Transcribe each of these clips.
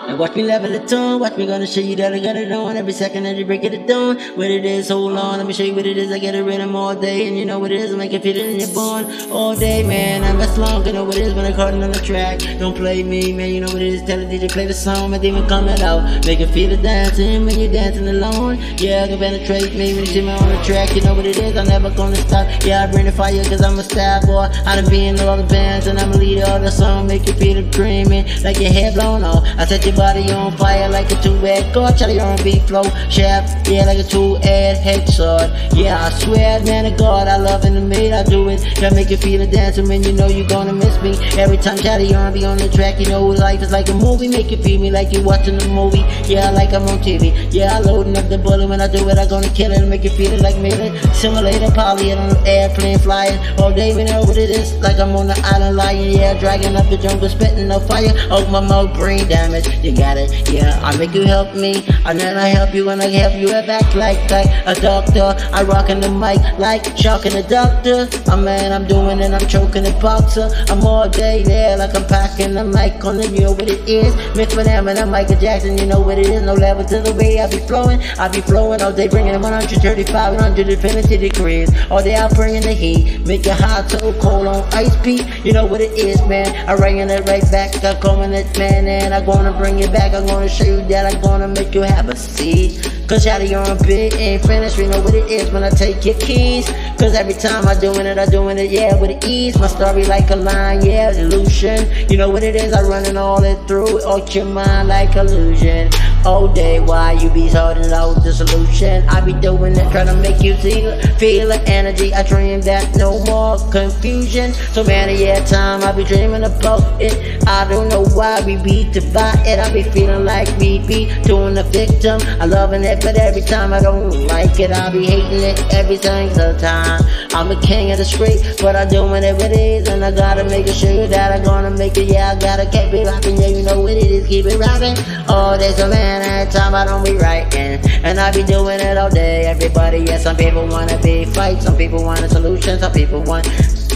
And watch me level the on, watch me gonna show you that I got it on. Every second you break it down, what it is, hold on. Let me show you what it is, I get it rhythm all day And you know what it is, I make it feel it in your bone All day, man, I'm best long, you know what it is when I caught it on the track. Don't play me, man, you know what it is, tell the DJ play the song. My demon coming out, make it feel the dancing When you're dancing alone, yeah, I can penetrate me When you see me on the track, you know what it is, I'm never gonna stop. Yeah, I bring the fire cause I'm a star boy. I done been in all the bands and I'm a leader of the song. Make you feel the dreaming, like your head blown off. I set your body on fire like a two-head God, Charlie R&B flow, chef, yeah, like a two-head head sword. Yeah, I swear, man of God, I love the made, I do it. Can make you feel the dancing when you know you're gonna miss me. Every time Charlie R&B on the track, you know life is like a movie, make you feel me like you're watching a movie. Yeah, like I'm on TV. Yeah, I'm loading up the bullet when I do it, I'm gonna kill it and make you feel it like me. Simulator, poly, on an airplane flying all day, we know what it is. Like I'm on the island lying, yeah, dragging up the jungle, spitting no fire. Oh, my mouth, brain damage. You got it, yeah. I make you help me, and then I help you, and I help you I back like like a doctor. I rockin' the mic like shocking the doctor. I man, I'm doing it, I'm choking the boxer. I'm all day there, like I'm packing the mic on the you know what it is. Mix with them and I'm Michael Jackson, you know what it is. No level to the way I be flowing. I be flowing all day, bringing 135, 100 infinity degrees. All day I'm bringing the heat, make it hot, so cold on ice peak. You know what it is, man. I bringing it right back, I'm coming it, man, and I'm gonna bring it back. I'm gonna show you that I'm gonna make you have a seat. Cause out of your own bit ain't finished, we know what it is when I take your keys. Cause every time I doing it, I doing it, yeah, with ease. My story like a line, yeah, illusion. You know what it is, I running all it through, out your mind like illusion. All day, why you be holding out the solution? I be doing it, trying to make you feel, feel the energy. I dream that no more confusion. So many yeah, time I be dreaming about it. I don't know why we by it. I be feeling like we be doing the victim. I loving it, but every time I don't like it, I be hating it every single time. I'm a king of the street, but I do whatever it is, and I gotta make a sure that I'm gonna make it. Yeah, I gotta keep it rocking. Yeah, you know what it is, keep it rocking. Oh, there's a man at time I don't be writing, and I be doing it all day. Everybody, yeah, some people wanna be fight, some people want a solution, some people want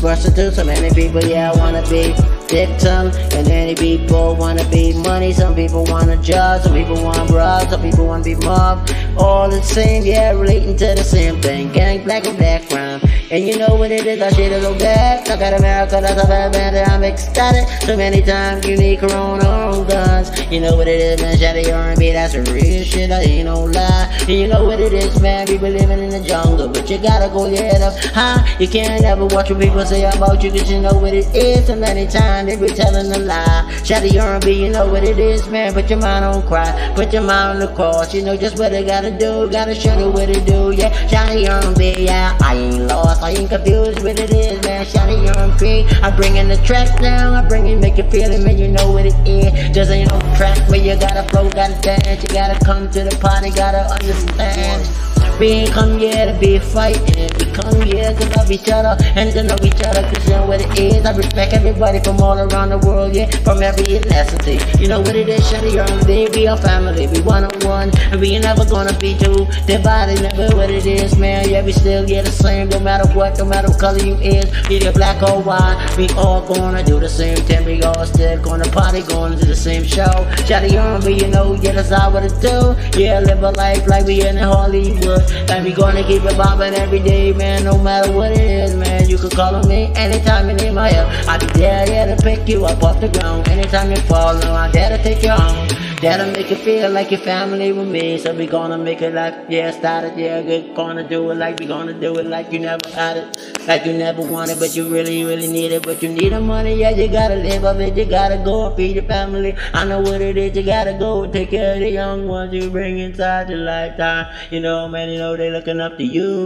prostitute, so many people, yeah, I wanna be victim, and many people wanna be money, some people wanna job, some people want bras, some people wanna be mob, all the same, yeah, relating to the same thing, gang, black and background. And you know what it is, I should go back. Look at America, that's a bad man that I'm ecstatic. So many times you need corona on guns. You know what it is, man, shout out R&B, that's a real shit, I ain't no lie. And you know what it is, man, people living in the jungle. But you gotta go your head up high. You can't ever watch what people say about you, cause you know what it is. So many times they be telling a lie. Shout out R&B, you know what it is, man, put your mind on cry. Put your mind on the cross, you know just what they gotta do. Gotta show you what to do, yeah. Shout out R&B, yeah, I ain't lost. I ain't confused what it is, man. You're on free. I'm bringing the track down. I'm bringing, make you feel it, man. You know what it is. Just ain't no track where you gotta flow, gotta dance. You gotta come to the party, gotta understand. We come here to be fighting. We come here to love each other and to know each other. Know what it is. I respect everybody from all around the world, yeah. From every ethnicity. You know what it is, Shady Young We are family. We one on one. And we ain't never gonna be two. Divided, never what it is, man. Yeah, we still get the same. No matter what, no matter what color you is. Either black or white. We all gonna do the same thing. We all still gonna party, going to the same show. Shady Young you know, yeah, that's how what it do. Yeah, live a life like we in Hollywood. And we gonna keep it bobbing every day, man, no matter what it is, man. You can call on me anytime you need my help. I'll be there, yeah, to pick you up off the ground. Anytime you fall, no, I'm there to take you home. That'll make you feel like your family with me. So we gonna make it like, yeah, started, yeah, good. Gonna do it like we gonna do it like you never had it. Like you never wanted, but you really, really need it. But you need the money, yeah, you gotta live of it. You gotta go and feed your family. I know what it is, you gotta go take care of the young ones you bring inside your lifetime. You know, man, you know they looking up to you.